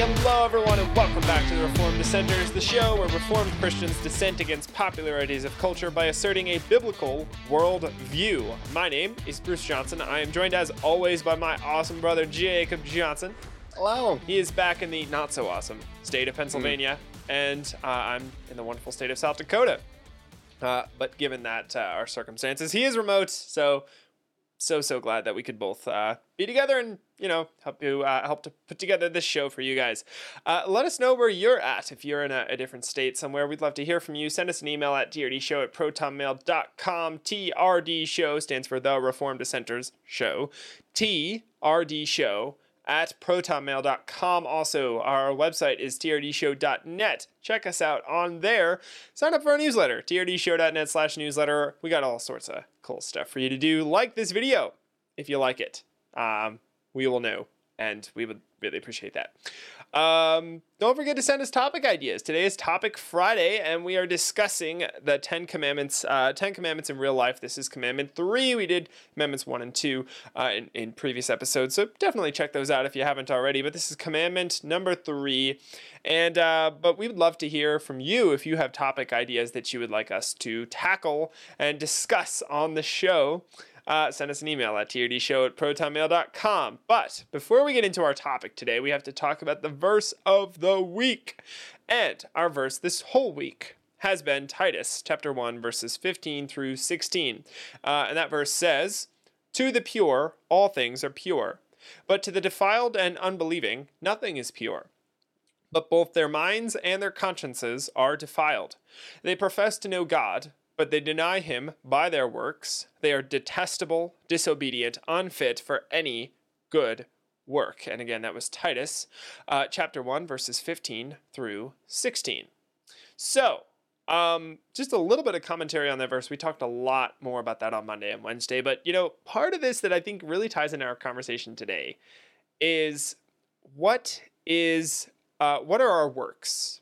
Hello everyone, and welcome back to the Reformed Dissenters, the show where Reformed Christians dissent against popular ideas of culture by asserting a biblical world view. My name is Bruce Johnson. I am joined as always by my awesome brother Jacob Johnson. Hello. He is back in the not so awesome state of Pennsylvania, and uh, I'm in the wonderful state of South Dakota. Uh, but given that uh, our circumstances, he is remote, so so so glad that we could both uh, be together and you know help you uh, help to put together this show for you guys. Uh, let us know where you're at if you're in a, a, different state somewhere. We'd love to hear from you. Send us an email at trdshow at protonmail.com. TRD show stands for the Reformed Dissenters Show. TRD show at protonmail.com. Also, our website is trdshow.net. Check us out on there. Sign up for our newsletter, trdshow.net slash newsletter. We got all sorts of cool stuff for you to do. Like this video if you like it. Um, we will know, and we would really appreciate that. Um, don't forget to send us topic ideas. Today is Topic Friday, and we are discussing the Ten Commandments. Uh, Ten Commandments in real life. This is Commandment Three. We did Commandments One and Two uh, in, in previous episodes, so definitely check those out if you haven't already. But this is Commandment number three, and uh, but we would love to hear from you if you have topic ideas that you would like us to tackle and discuss on the show uh, send us an email at trdshow at protonmail.com. But before we get into our topic today, we have to talk about the verse of the week. And our verse this whole week has been Titus chapter 1, verses 15 through 16. Uh, and that verse says, To the pure, all things are pure. But to the defiled and unbelieving, nothing is pure but both their minds and their consciences are defiled. They profess to know God, but they deny him by their works. They are detestable, disobedient, unfit for any good work. And again, that was Titus uh, chapter 1, verses 15 through 16. So, um, just a little bit of commentary on that verse. We talked a lot more about that on Monday and Wednesday. But, you know, part of this that I think really ties into our conversation today is what is, uh, what are our works?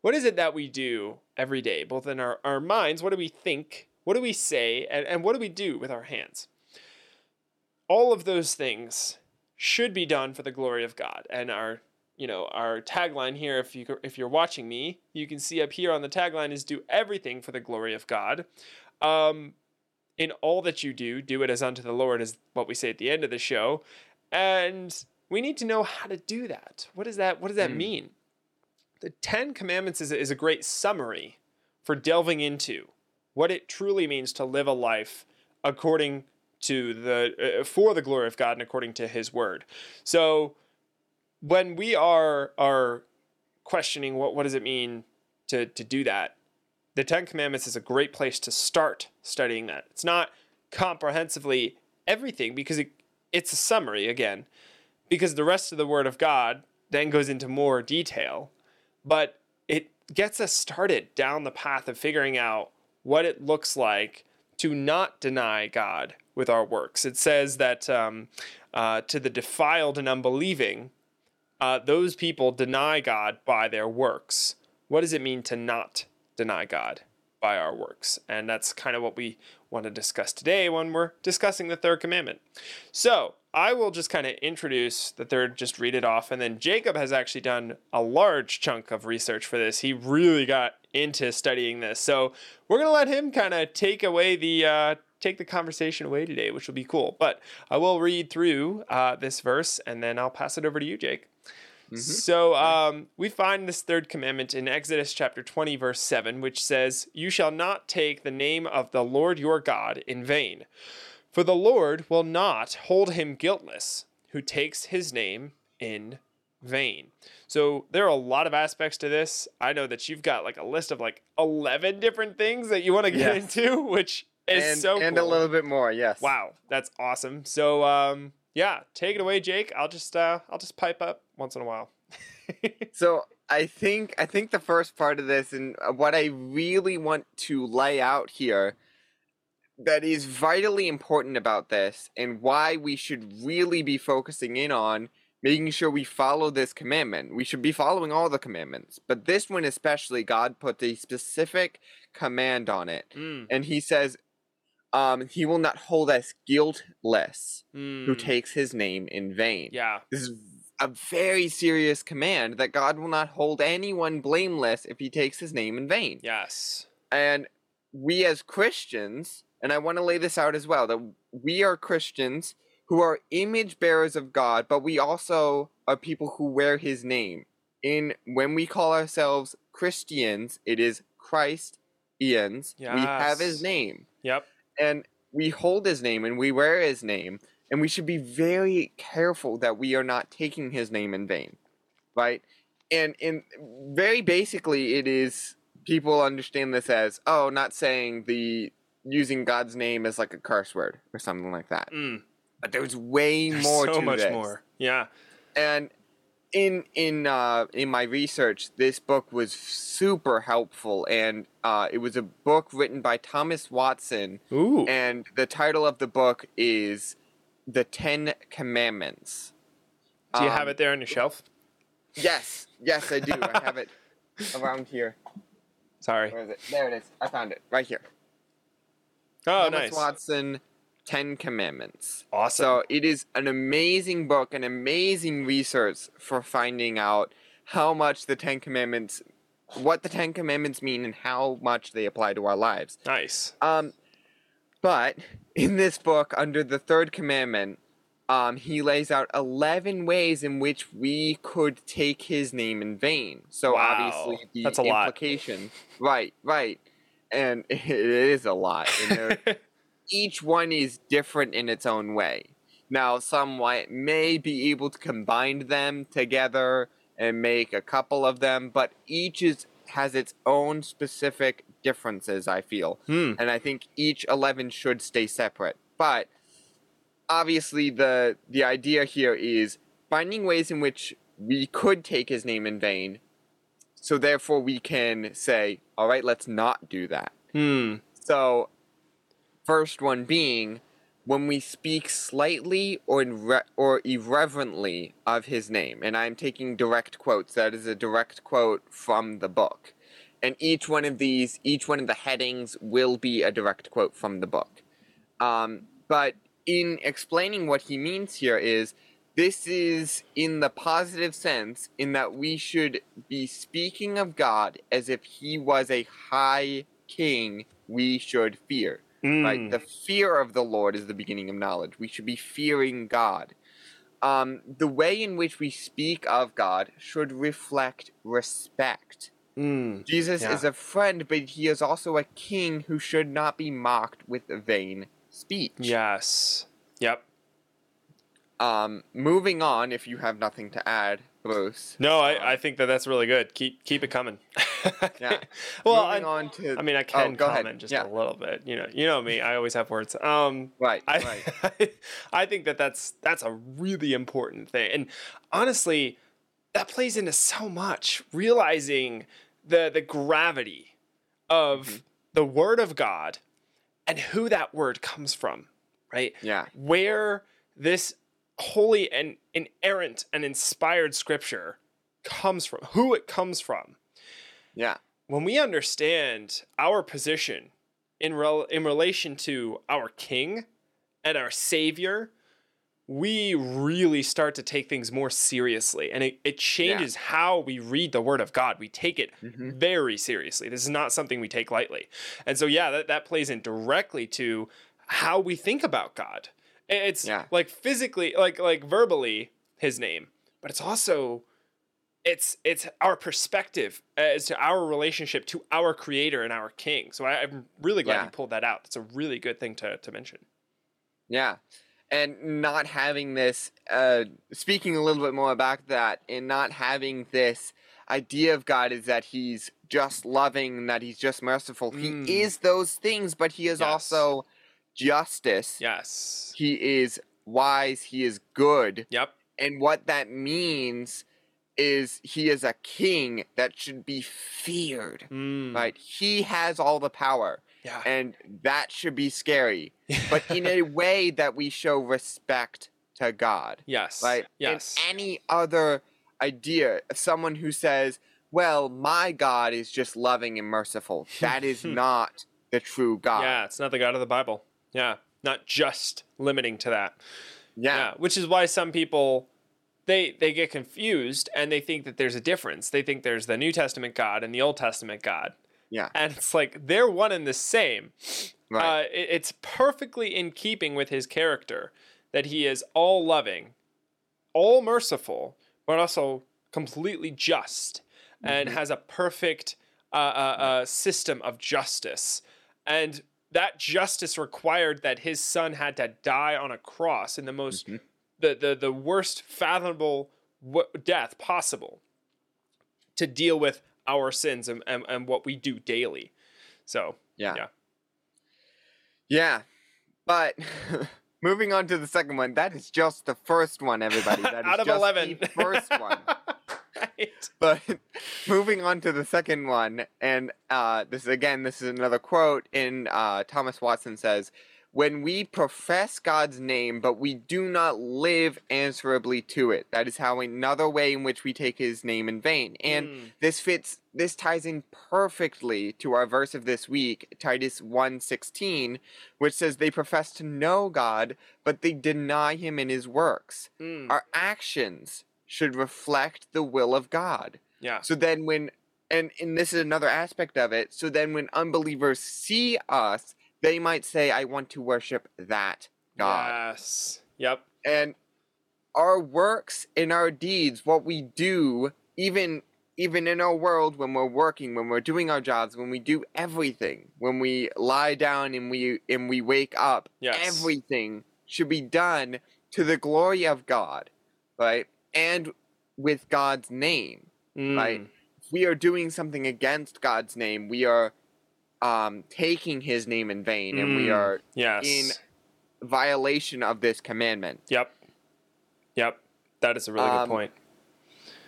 What is it that we do every day, both in our, our minds. What do we think? What do we say? And, and what do we do with our hands? All of those things should be done for the glory of God. And our, you know, our tagline here, if you if you're watching me, you can see up here on the tagline is "Do everything for the glory of God." Um, in all that you do, do it as unto the Lord, is what we say at the end of the show, and we need to know how to do that. What does that What does that mm. mean? The Ten Commandments is a, is a great summary for delving into what it truly means to live a life according to the uh, for the glory of God and according to His Word. So when we are are questioning what what does it mean to to do that, the Ten Commandments is a great place to start studying that. It's not comprehensively everything because it, it's a summary again, because the rest of the Word of God then goes into more detail but it gets us started down the path of figuring out what it looks like to not deny God with our works. It says that um, uh, to the defiled and unbelieving, uh, those people deny God by their works. What does it mean to not deny God by our works? And that's kind of what we want to discuss today when we're discussing the third commandment. So, I will just kind of introduce the third, just read it off, and then Jacob has actually done a large chunk of research for this. He really got into studying this, so we're gonna let him kind of take away the uh, take the conversation away today, which will be cool. But I will read through uh, this verse, and then I'll pass it over to you, Jake. Mm-hmm. So um, we find this third commandment in Exodus chapter 20, verse 7, which says, You shall not take the name of the Lord your God in vain. For the Lord will not hold him guiltless who takes his name in vain. So there are a lot of aspects to this. I know that you've got like a list of like 11 different things that you want to get yes. into, which is and, so And cool. a little bit more, yes. Wow, that's awesome. So um yeah, take it away, Jake. I'll just uh I'll just pipe up once in a while. so I think I think the first part of this and what I really want to lay out here that is vitally important about this and why we should really be focusing in on making sure we follow this commandment. We should be following all the commandments, but this one especially, God put a specific command on it. Mm. And He says, um, He will not hold us guiltless mm. who takes His name in vain. Yeah. This is a very serious command that God will not hold anyone blameless if he takes his name in vain. Yes. And we as Christians, and I want to lay this out as well, that we are Christians who are image bearers of God, but we also are people who wear his name. In when we call ourselves Christians, it is Christ Ians. We have his name. Yep. And we hold his name and we wear his name. And we should be very careful that we are not taking his name in vain. Right? And in very basically it is people understand this as, oh, not saying the using God's name as like a curse word or something like that. Mm. But there's way There's more so much this more. Yeah. and in in uh in my research this book was super helpful and uh it was a book written by Thomas Watson Ooh. and the title of the book is The 10 Commandments. Do you have Um, it there on your shelf? Yes, yes I do. I have it around here. Sorry. Where is it? There it is. I found it right here. Oh, Thomas nice. Watson 10 Commandments. Awesome. So it is an amazing book, an amazing research for finding out how much the Ten Commandments, what the Ten Commandments mean, and how much they apply to our lives. nice. Um, but in this book, under the third commandment, um, he lays out eleven ways in which we could take his name in vain. So Wow, obviously the that's a lot. implication, right, right, and it is a lot. And each one is different in its own way. Now, some might- may be able to combine them together and make a couple of them, but each is has its own specific differences. I feel, Hmm. and I think each eleven should stay separate. But obviously, the the idea here is finding ways in which we could take his name in vain, so therefore we can say, "All right, let's not do that." Hmm. So, first one being when we speak slightly or irre- or irreverently of his name, and I'm taking direct quotes. That is a direct quote from the book, and each one of these, each one of the headings will be a direct quote from the book. Um, but in explaining what he means here is this is in the positive sense in that we should be speaking of God as if he was a high king we should fear. Right? Mm. The fear of the Lord is the beginning of knowledge. We should be fearing God. Um, the way in which we speak of God should reflect respect. Mm. Jesus Yeah. is a friend, but he is also a king who should not be mocked with vain speech. Yes. Yep. Um, moving on, if you have nothing to add, Bruce. No, um, I, I think that that's really good. Keep keep it coming. Yeah. well, moving I, on to I mean, I can go ahead. comment just Yeah. a little bit. You know, you know me. I always have words. Um, right, I, right. I think that that's that's a really important thing, and honestly, that plays into so much. Realizing the the gravity of Mhm. the Word of God and who that word comes from, right? Yeah, Where this holy and inerrant and inspired Scripture comes from, who it comes from. Yeah, when we understand our position in rel- in relation to our king and our savior we really start to take things more seriously. And it, it changes how we read the word of god. We take it Mhm. very seriously. This is not something we take lightly. And so yeah that, that plays in directly to how we think about god it's Yeah. like physically like like verbally his name but it's also it's it's our perspective as to our relationship to our creator and our king. So I, I'm really glad Yeah. you pulled that out. It's a really good thing to, to mention. yeah. And not having this, uh, speaking a little bit more about that, and not having this idea of God is that He's just loving and that He's just merciful. Mm. He is those things, but He is Yes. also justice. Yes. He is wise. He is good. Yep. And what that means is He is a king that should be feared. Mm. Right? He has all the power. Yeah. and that should be scary but in a way that we show respect to god yes. right Yes. in any other idea someone who says well my god is just loving and merciful that is not the true god yeah. It's not the God of the Bible. Yeah. Not just limiting to that. yeah Which is why some people they they get confused and they think that there's a difference. They think there's the New Testament God and the Old Testament God. Yeah. And it's like they're one and the same. Right. Uh, it- it's perfectly in keeping with his character that he is all loving, all merciful, but also completely just and has a perfect uh, uh, uh, system of justice. And that justice required that his son had to die on a cross in the most, mm-hmm. the, the, the worst fathomable w- death possible to deal with our sins and, and, and what we do daily. So, Yeah. Yeah. Yeah. But moving on to the second one, that is just the first one, everybody. That is Out of just 11. The first one. right. But moving on to the second one, and uh, this again, this is another quote in uh, Thomas Watson says, "When we profess God's name, but we do not live answerably to it, that is how another way in which we take His name in vain." And Mm. this fits. This ties in perfectly to our verse of this week, Titus 1:16, which says, "They profess to know God, but they deny Him in His works." Mm. Our actions should reflect the will of God. Yeah. So then when and and this is another aspect of it. So then when unbelievers see us, they might say I want to worship that God. Yes. Yep. And our works and our deeds, what we do, even even in our world when we're working, when we're doing our jobs, when we do everything, when we lie down and we and we wake up, Yes. everything should be done to the glory of God, right? And with God's name right? Mm. If we are doing something against God's name, we are um, taking His name in vain, and we Mm. are Yes. in violation of this commandment. Yep. Yep. That is a really Um, good point.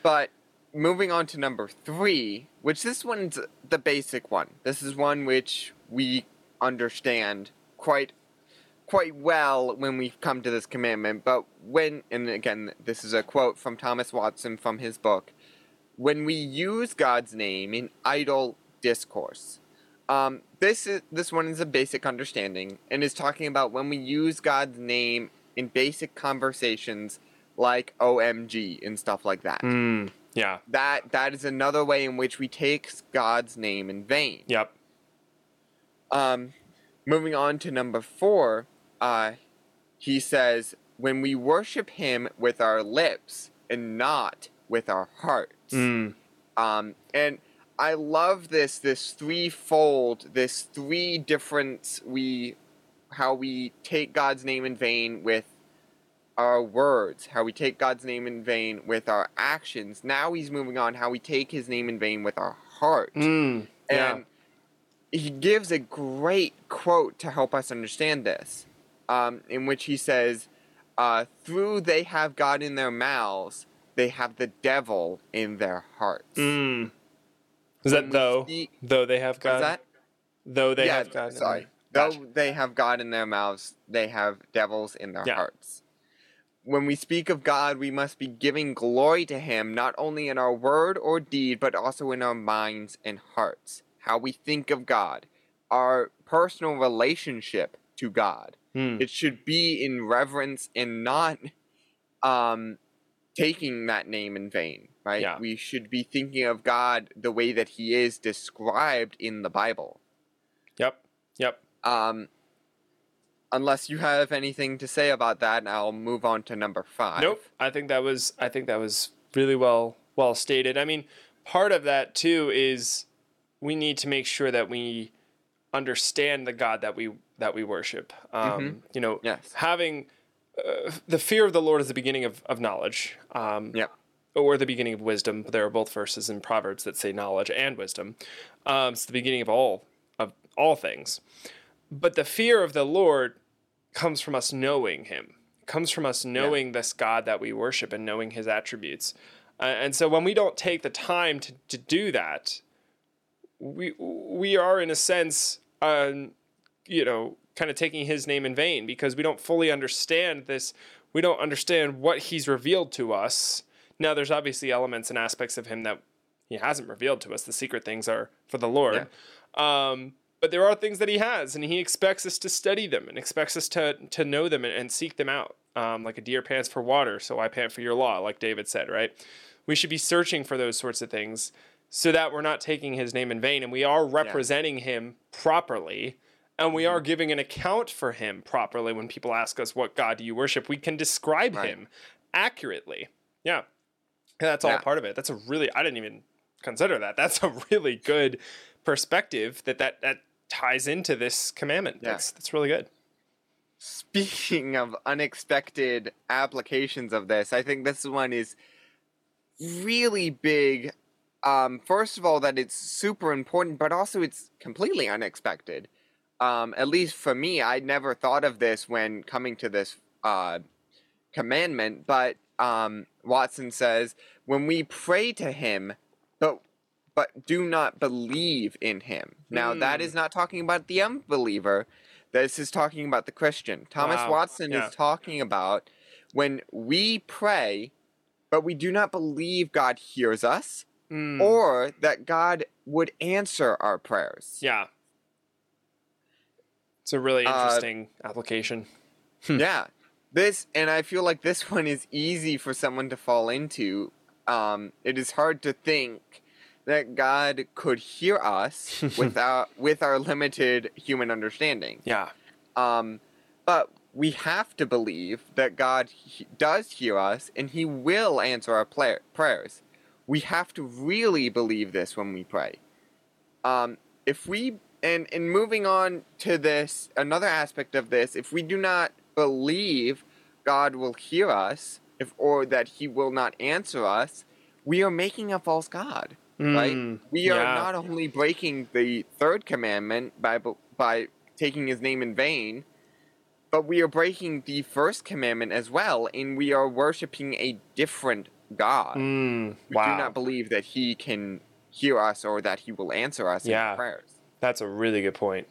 But moving on to number three, which this one's the basic one. This is one which we understand quite quite well when we come to this commandment. But when and again, this is a quote from Thomas Watson from his book. When we use God's name in idle discourse. Um, this is this one is a basic understanding and is talking about when we use God's name in basic conversations like OMG and stuff like that. Mm. Yeah. That that is another way in which we take God's name in vain. Yep. Um, moving on to number four, uh, he says, when we worship Him with our lips and not with our hearts. Mm. Um, and I love this this threefold, this three difference we how we take God's name in vain with our words, how we take God's name in vain with our actions. Now he's moving on how we take his name in vain with our heart. Mm. Yeah. And he gives a great quote to help us understand this, um, in which he says, uh, Through they have God in their mouths, they have the devil in their hearts. Mm. Is When that though? speak- though they have God? Is that? Though they yeah, have God. in sorry. Though Gotcha. they have God in their mouths, they have devils in their Yeah. hearts. When we speak of God, we must be giving glory to Him not only in our word or deed, but also in our minds and hearts. How we think of God, our personal relationship to God. Mm. It should be in reverence and not um, taking that name in vain, right? Yeah. We should be thinking of God the way that He is described in the Bible. Yep. Yep. Um, unless you have anything to say about that, I'll move on to number five. Nope. I think that was I think that was really well well stated. I mean, part of that too is we need to make sure that we understand the God that we that we worship. Um, You know, Yes. having uh, the fear of the Lord is the beginning of, of knowledge. Um, Yep. or the beginning of wisdom. There are both verses in Proverbs that say knowledge and wisdom. Um, it's the beginning of all of all things. But the fear of the Lord comes from us knowing Him. Comes from us knowing this God that we worship and knowing His attributes. Uh, and so when we don't take the time to, to do that, we we are in a sense, um, you know, kind of taking His name in vain because we don't fully understand this. We don't understand what He's revealed to us. Now, there's obviously elements and aspects of Him that He hasn't revealed to us. The secret things are for the Lord. Um, but there are things that He has, and He expects us to study them and expects us to to know them and, and seek them out. Um, like a deer pants for water, so I pant for your law, like David said, right? We should be searching for those sorts of things so that we're not taking his name in vain and we are representing him properly and we mm-hmm. are giving an account for him properly when people ask us what God do you worship. We can describe Right. him accurately. Yeah. That's all Yeah. part of it. That's a really I didn't even consider that. That's a really good perspective that that, that ties into this commandment. Yeah. That's that's really good. Speaking of unexpected applications of this, I think this one is really big. Um, first of all, that it's super important, but also it's completely unexpected. Um, at least for me, I never thought of this when coming to this uh, commandment. But um, Watson says, when we pray to Him, but but do not believe in Him. Now, that Hmm. is not talking about the unbeliever. This is talking about the Christian. Thomas Wow. Watson Yeah. is talking about when we pray, but we do not believe God hears us Mm, or that God would answer our prayers. yeah. It's a really Uh, interesting application. yeah. This, and I feel like this one is easy for someone to fall into. Um, it is hard to think that God could hear us without with our limited human understanding. Yeah. Um, but we have to believe that God he- does hear us and He will answer our prayers. We have to really believe this when we pray. Um, if we and and moving on to this, another aspect of this, if we do not believe God will hear us, if or that He will not answer us, we are making a false god right? Mm, We are yeah. not only breaking the third commandment by by taking his name in vain, but we are breaking the first commandment as well, and we are worshiping a different God. Mm, We do not believe that he can hear us or that he will answer us in Yeah. our prayers. That's a really good point.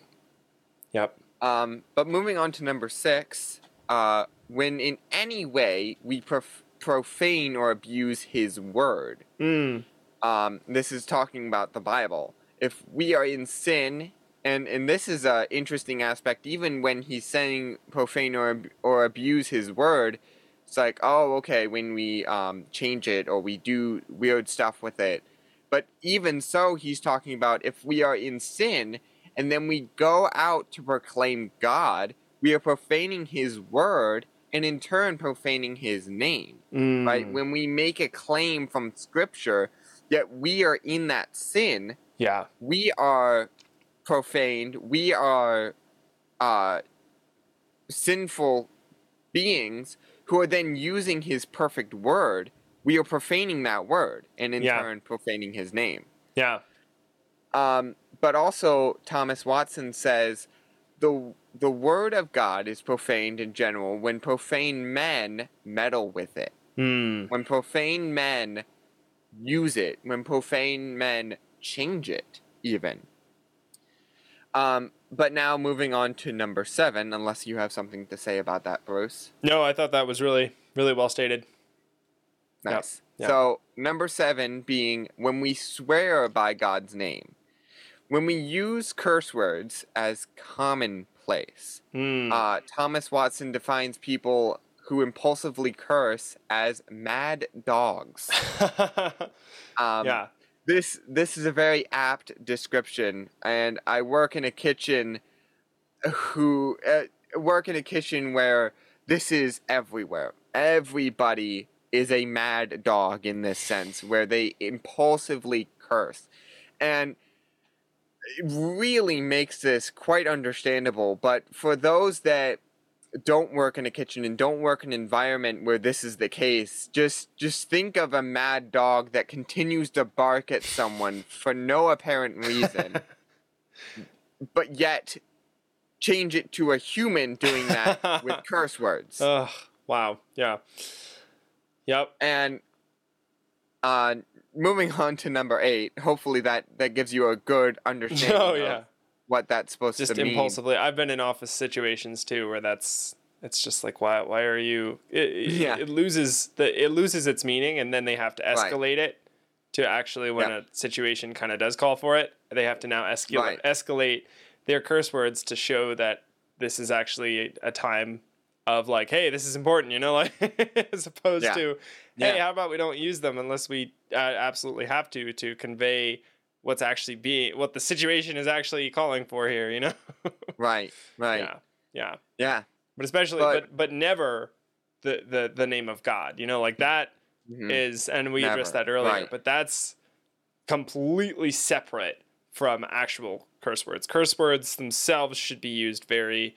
Yep. Um, but moving on to number six, uh, when in any way we prof- profane or abuse his word, Mm, um, this is talking about the Bible. If we are in sin, and and this is a interesting aspect, even when he's saying profane or or abuse his word, it's like oh okay when we um, change it or we do weird stuff with it. But even so, he's talking about if we are in sin and then we go out to proclaim God, we are profaning His word and in turn profaning His name mm, right? When we make a claim from scripture, yet we are in that sin, Yeah. we are profaned, we are uh, sinful beings who are then using his perfect word. We are profaning that word and in Yeah. turn profaning his name. Yeah. Um, but also, Thomas Watson says the the word of God is profaned in general when profane men meddle with it Mm, when profane men use it, when profane men change it, even. Um, but now moving on to number seven, unless you have something to say about that, Bruce. no, I thought that was really, really well stated. Yep, Nice. yep. So number seven being when we swear by God's name, when we use curse words as commonplace. Mm, Uh, Thomas Watson defines people who impulsively curse as mad dogs. Um, yeah. This this is a very apt description and i work in a kitchen who uh, work in a kitchen where this is everywhere. Everybody is a mad dog in this sense where they impulsively curse. And it really makes this quite understandable but for those that don't work in a kitchen and don't work in an environment where this is the case just just think of a mad dog that continues to bark at someone for no apparent reason but yet change it to a human doing that with curse words Ugh, wow. Yeah. Yep. and uh moving on to number 8 hopefully that that gives you a good understanding Oh yeah. What that's supposed Just to mean Just impulsively. I've been in office situations too where that's it's just like why why are you it, it- Yeah. it loses the it loses its meaning and then they have to Right. escalate it to actually when Yeah. a situation kind of does call for it they have to now escalate Right. escalate their curse words to show that this is actually a time of like, hey, this is important, you know, like as opposed Yeah. to, hey, Yeah. how about we don't use them unless we uh, absolutely have to to convey what's actually being what the situation is actually calling for here, you know? Right. Right. Yeah, yeah. Yeah. But especially, But- but but never the the the name of God, you know, like that is, Mhm. and we addressed that earlier, right. but that's completely separate from actual curse words. Curse words themselves should be used very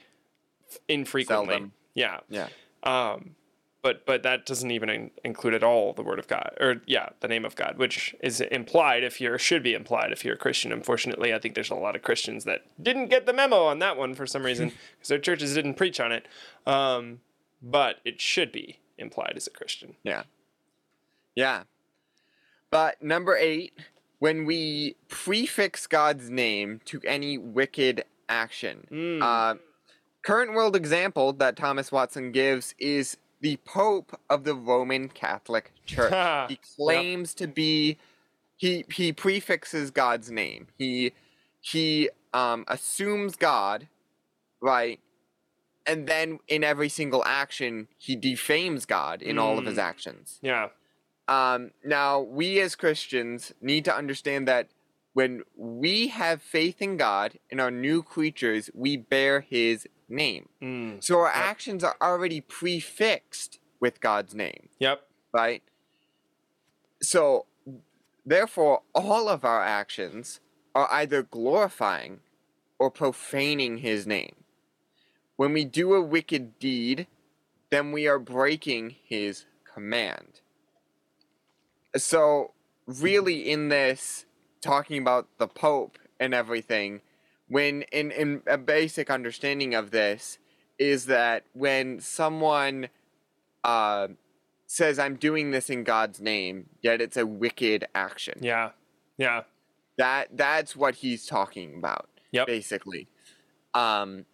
infrequently. Seldom. Yeah. Yeah. Um, but but that doesn't even in- include at all the word of God or yeah the name of God, which is implied if you're should be implied if you're a Christian. Unfortunately, I think there's a lot of Christians that didn't get the memo on that one for some reason because their churches didn't preach on it. Um, but it should be implied as a Christian. Yeah. Yeah. But number eight, when we prefix God's name to any wicked action. Mm. Uh, current world example that Thomas Watson gives is the Pope of the Roman Catholic Church. he claims to be he he prefixes God's name. He he um, assumes God, right? And then in every single action, he defames God in all of his Mm. actions. Yeah. Um, now, we as Christians need to understand that when we have faith in God and are new creatures, we bear his name. Mm. So our Yep. actions are already prefixed with God's name, Yep. right? So, therefore, all of our actions are either glorifying or profaning his name. When we do a wicked deed, then we are breaking his command. So, really, in this, talking about the Pope and everything, when in, in a basic understanding of this is that when someone uh, says, I'm doing this in God's name, yet it's a wicked action. Yeah. Yeah. That that's what he's talking about, Yep. basically. Um,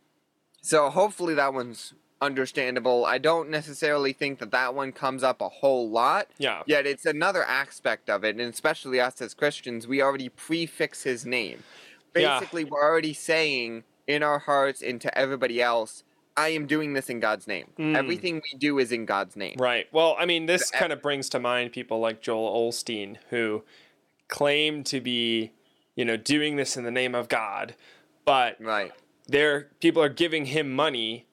so hopefully that one's understandable. I don't necessarily think that that one comes up a whole lot. Yeah. Yet it's another aspect of it, and especially us as Christians, we already prefix his name. Yeah. Basically, we're already saying in our hearts and to everybody else, I am doing this in God's name. Mm. Everything we do is in God's name. Right. Well, I mean, this kind of brings to mind people like Joel Osteen who claim to be, you know, doing this in the name of God, but Right. they're people are giving him money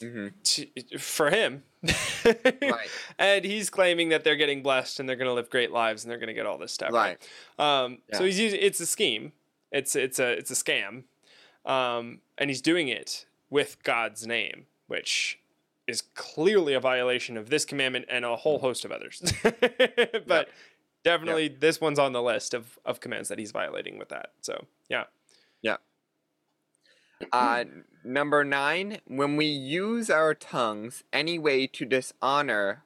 hmm to, for him. Right. And he's claiming that they're getting blessed and they're going to live great lives and they're going to get all this stuff. Right. Um, So he's using it's a scheme. It's it's a it's a scam, um, and he's doing it with God's name, which is clearly a violation of this commandment and a whole host of others. but definitely, this one's on the list of of commands that he's violating with that. So yeah, Uh, number nine, when we use our tongues any way to dishonor,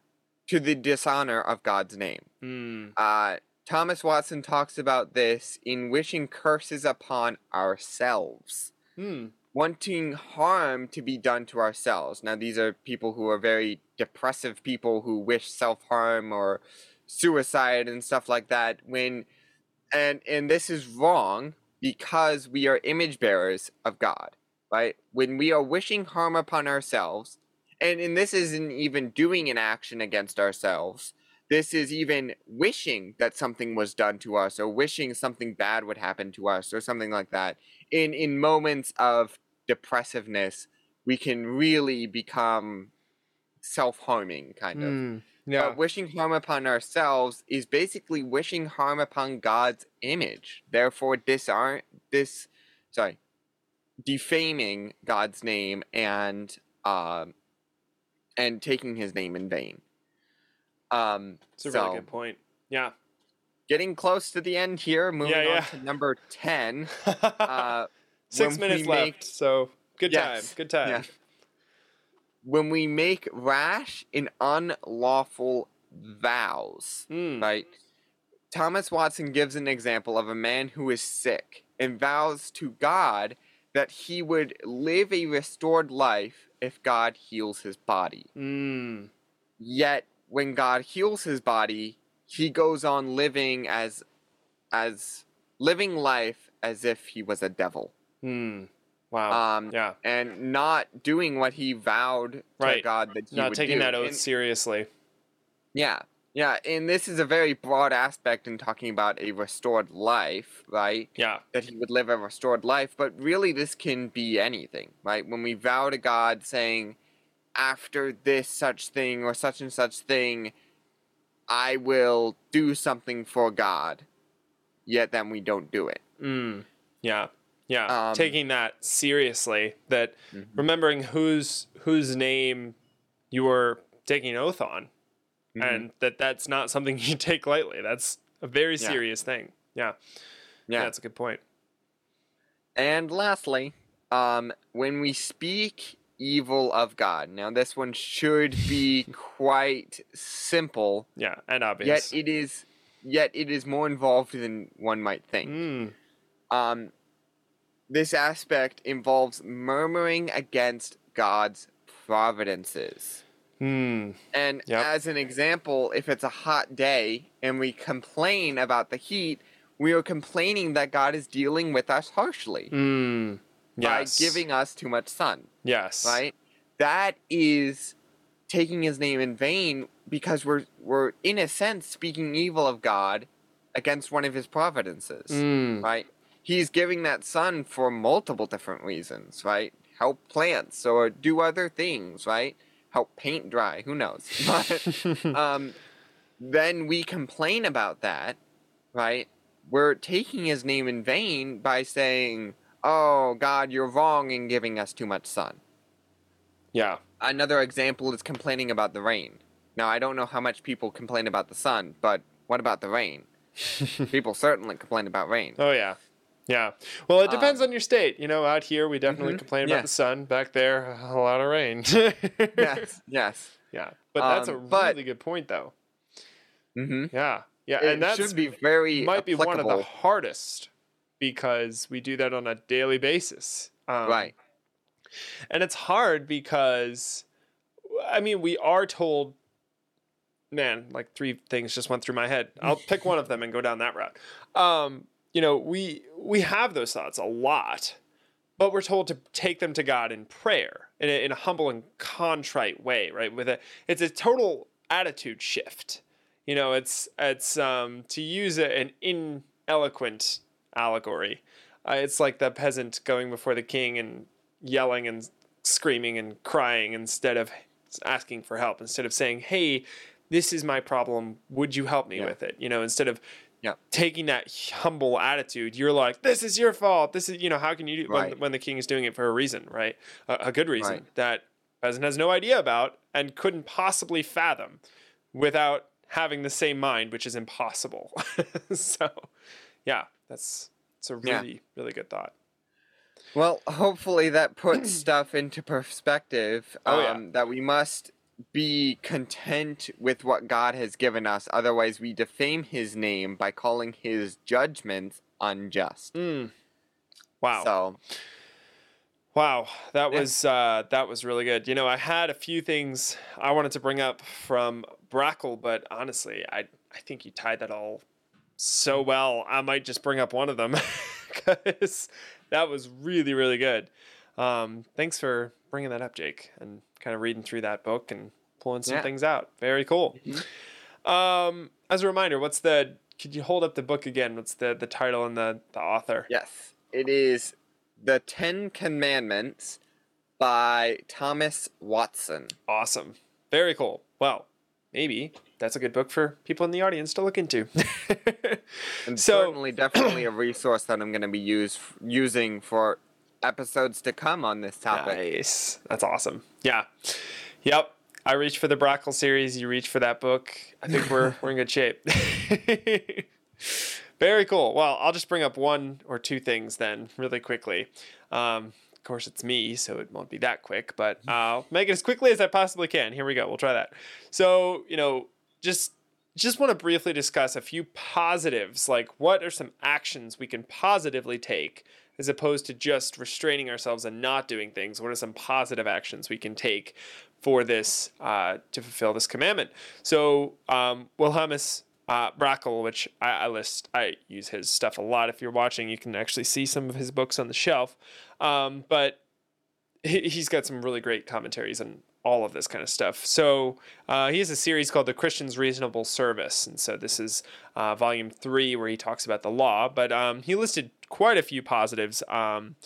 to the dishonor of God's name. mm, Uh, Thomas Watson talks about this in wishing curses upon ourselves, hmm, wanting harm to be done to ourselves. Now, these are people who are very depressive people who wish self harm or suicide and stuff like that. When and and this is wrong because we are image bearers of God, right? When we are wishing harm upon ourselves, and and this isn't even doing an action against ourselves. This is even wishing that something was done to us or wishing something bad would happen to us or something like that. In in moments of depressiveness, we can really become self-harming kind of. mm, yeah, But wishing harm upon ourselves is basically wishing harm upon God's image. Therefore, disar- this, sorry, defaming God's name and um, and taking His name in vain. Um, it's a so, really good point. Yeah. getting close to the end here. Moving yeah. on to number ten. Uh, Six minutes left, make- so good Yes, time. Good time. yeah. when we make rash and unlawful vows. Mm, right? Thomas Watson gives an example of a man who is sick and vows to God that he would live a restored life if God heals his body. mm, Yet when God heals his body, he goes on living as as living life as if he was a devil. mm. Wow. Um, yeah. and not doing what he vowed to Right. God that he Not would taking do. that oath And- seriously. Yeah, yeah, and this is a very broad aspect in talking about a restored life, right? Yeah. That he would live a restored life, but really this can be anything, right? When we vow to God saying, after this such thing or such and such thing, I will do something for God, yet then we don't do it. Mm. Yeah. Yeah. Um, Taking that seriously. That Mhm. remembering whose whose name you were taking oath on, Mhm. and that that's not something you take lightly. That's a very Yeah. serious thing. Yeah. yeah. yeah. That's a good point. And lastly, um, when we speak evil of God, now this one should be quite simple, Yeah. And obvious. yet it is, yet it is more involved than one might think. Mm. Um, this aspect involves murmuring against God's providences. Mm. And Yep. as an example, if it's a hot day and we complain about the heat, we are complaining that God is dealing with us harshly Mm. By giving us too much sun, Yes. right? That is taking his name in vain because we're we're in a sense speaking evil of God against one of his providences, Mm. right? He's giving that sun for multiple different reasons, right? Help plants or do other things, right? Help paint dry, who knows? But um, then we complain about that, right? We're taking his name in vain by saying, "Oh God, you're wrong in giving us too much sun." yeah. Another example is complaining about the rain. Now, I don't know how much people complain about the sun, but what about the rain? people certainly complain about rain. Oh yeah, yeah. Well, it depends Um, on your state. You know, out here we definitely mhm, complain about yeah. the sun. Back there, a lot of rain. yes, yes. Yeah, but that's a Um, but- really good point, though. hmm Yeah, yeah, It and that should be very might be one of the hardest because we do that on a daily basis. Um, right. and it's hard because i mean we are told man like three things just went through my head i'll pick one of them and go down that route um you know we we have those thoughts a lot but we're told to take them to god in prayer in a, in a humble and contrite way right with a it's a total attitude shift you know it's it's um to use a, an ineloquent allegory uh, it's like the peasant going before the king and yelling and screaming and crying instead of asking for help instead of saying hey this is my problem would you help me Yeah. with it you know instead of Yeah. taking that humble attitude you're like this is your fault this is you know how can you do when, Right. when the king is doing it for a reason right a, a good reason Right. that peasant has no idea about and couldn't possibly fathom without having the same mind which is impossible so yeah that's it's a Yeah. really really good thought Well, hopefully that puts stuff into perspective. Oh, yeah. um, That we must be content with what God has given us. Otherwise, we defame His name by calling His judgments unjust. Mm. Wow. So, Wow, that was uh, that was really good. You know, I had a few things I wanted to bring up from Brakel, but honestly, I I think you tied that all so well. I might just bring up one of them because that was really really good. Um, thanks for bringing that up, Jake, and kind of reading through that book and pulling some Yeah. things out. Very cool. Um, as a reminder, what's the? Could you hold up the book again? What's the the title and the the author? yes, it is The Ten Commandments by Thomas Watson. Awesome. Very cool. Well, maybe that's a good book for people in the audience to look into. And So- certainly, definitely a resource that I'm going to be use, using for episodes to come on this topic. nice. That's awesome. Yeah. Yep. I reached for the Brakel series. You reached for that book. I think we're we're in good shape. Very cool. Well, I'll just bring up one or two things then, really quickly. Um, of course, it's me, so it won't be that quick, but I'll make it as quickly as I possibly can. Here we go. We'll try that. So, you know, just just want to briefly discuss a few positives, like what are some actions we can positively take as opposed to just restraining ourselves and not doing things. What are some positive actions we can take for this uh, to fulfill this commandment? So, um, Wilhelmus uh, Brakel, which I, I, list, I use his stuff a lot. If you're watching, you can actually see some of his books on the shelf. Um, but he, has got some really great commentaries on all of this kind of stuff. So uh, he has a series called The Christian's Reasonable Service. And so this is uh, volume three where he talks about the law. But um, he listed quite a few positives. Um,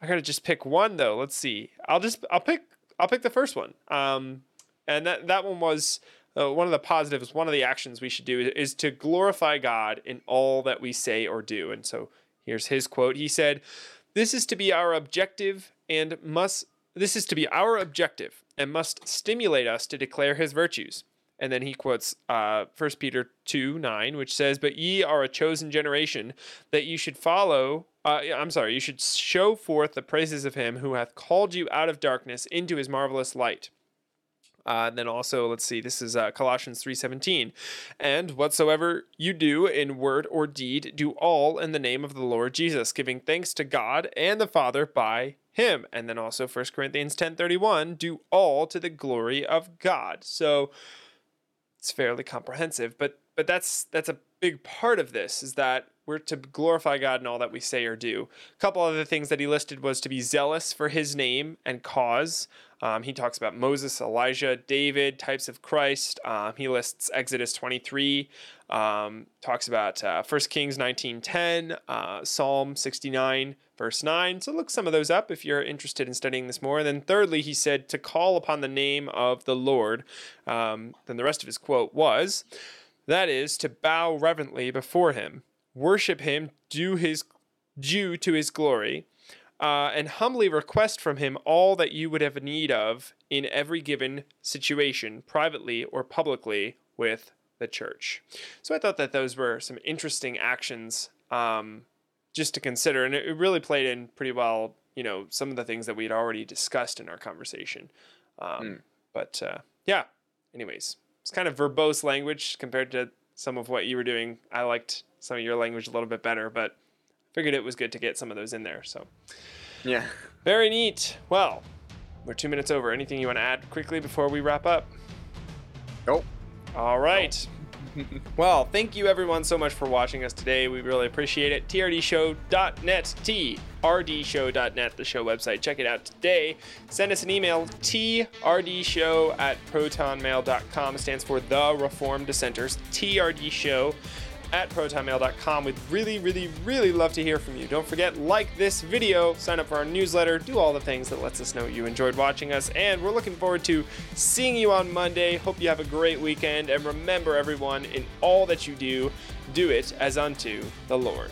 I gotta just pick one though. Let's see. I'll just I'll pick I'll pick the first one. Um, and that that one was uh, one of the positives. One of the actions we should do is to glorify God in all that we say or do. And so here's his quote. He said, "This is to be our objective and must this is to be our objective and must stimulate us to declare His virtues." And then he quotes uh, 1 Peter 2 9, which says, But ye are a chosen generation, that you should follow, uh, I'm sorry, you should show forth the praises of him who hath called you out of darkness into his marvelous light. Uh, and then also, let's see, this is uh, Colossians 3.17. And whatsoever you do in word or deed, do all in the name of the Lord Jesus, giving thanks to God and the Father by him. And then also 1 Corinthians 10.31, do all to the glory of God. So it's fairly comprehensive, but but that's that's a big part of this is that we're to glorify God in all that we say or do. A couple other things that he listed was to be zealous for his name and cause. Um, he talks about Moses, Elijah, David, types of Christ. Um, he lists Exodus 23, um, talks about uh, 1 Kings 19.10, uh, Psalm 69, verse 9. So look some of those up if you're interested in studying this more. And then thirdly, he said to call upon the name of the Lord. Um, then the rest of his quote was, that is, to bow reverently before him, worship him, do his due to his glory, uh, and humbly request from him all that you would have need of in every given situation, privately or publicly, with the church. So I thought that those were some interesting actions um, just to consider, and it really played in pretty well. You know, some of the things that we had already discussed in our conversation. Um, mm. But uh, yeah, anyways, it's kind of verbose language compared to some of what you were doing. I liked some of your language a little bit better, but figured it was good to get some of those in there. So, yeah, very neat. Well, we're two minutes over. Anything you want to add quickly before we wrap up? Nope. All right. Nope. Well, thank you everyone so much for watching us today. We really appreciate it. TRDShow.net, TRDShow.net, the show website. Check it out today. Send us an email, TRDShow at protonmail.com. It stands for The Reformed Dissenters. TRDShow at protonmail.com. We'd really, really, really love to hear from you. Don't forget, like this video, sign up for our newsletter, do all the things that lets us know you enjoyed watching us, and we're looking forward to seeing you on Monday. Hope you have a great weekend, and remember, everyone, in all that you do, do it as unto the Lord.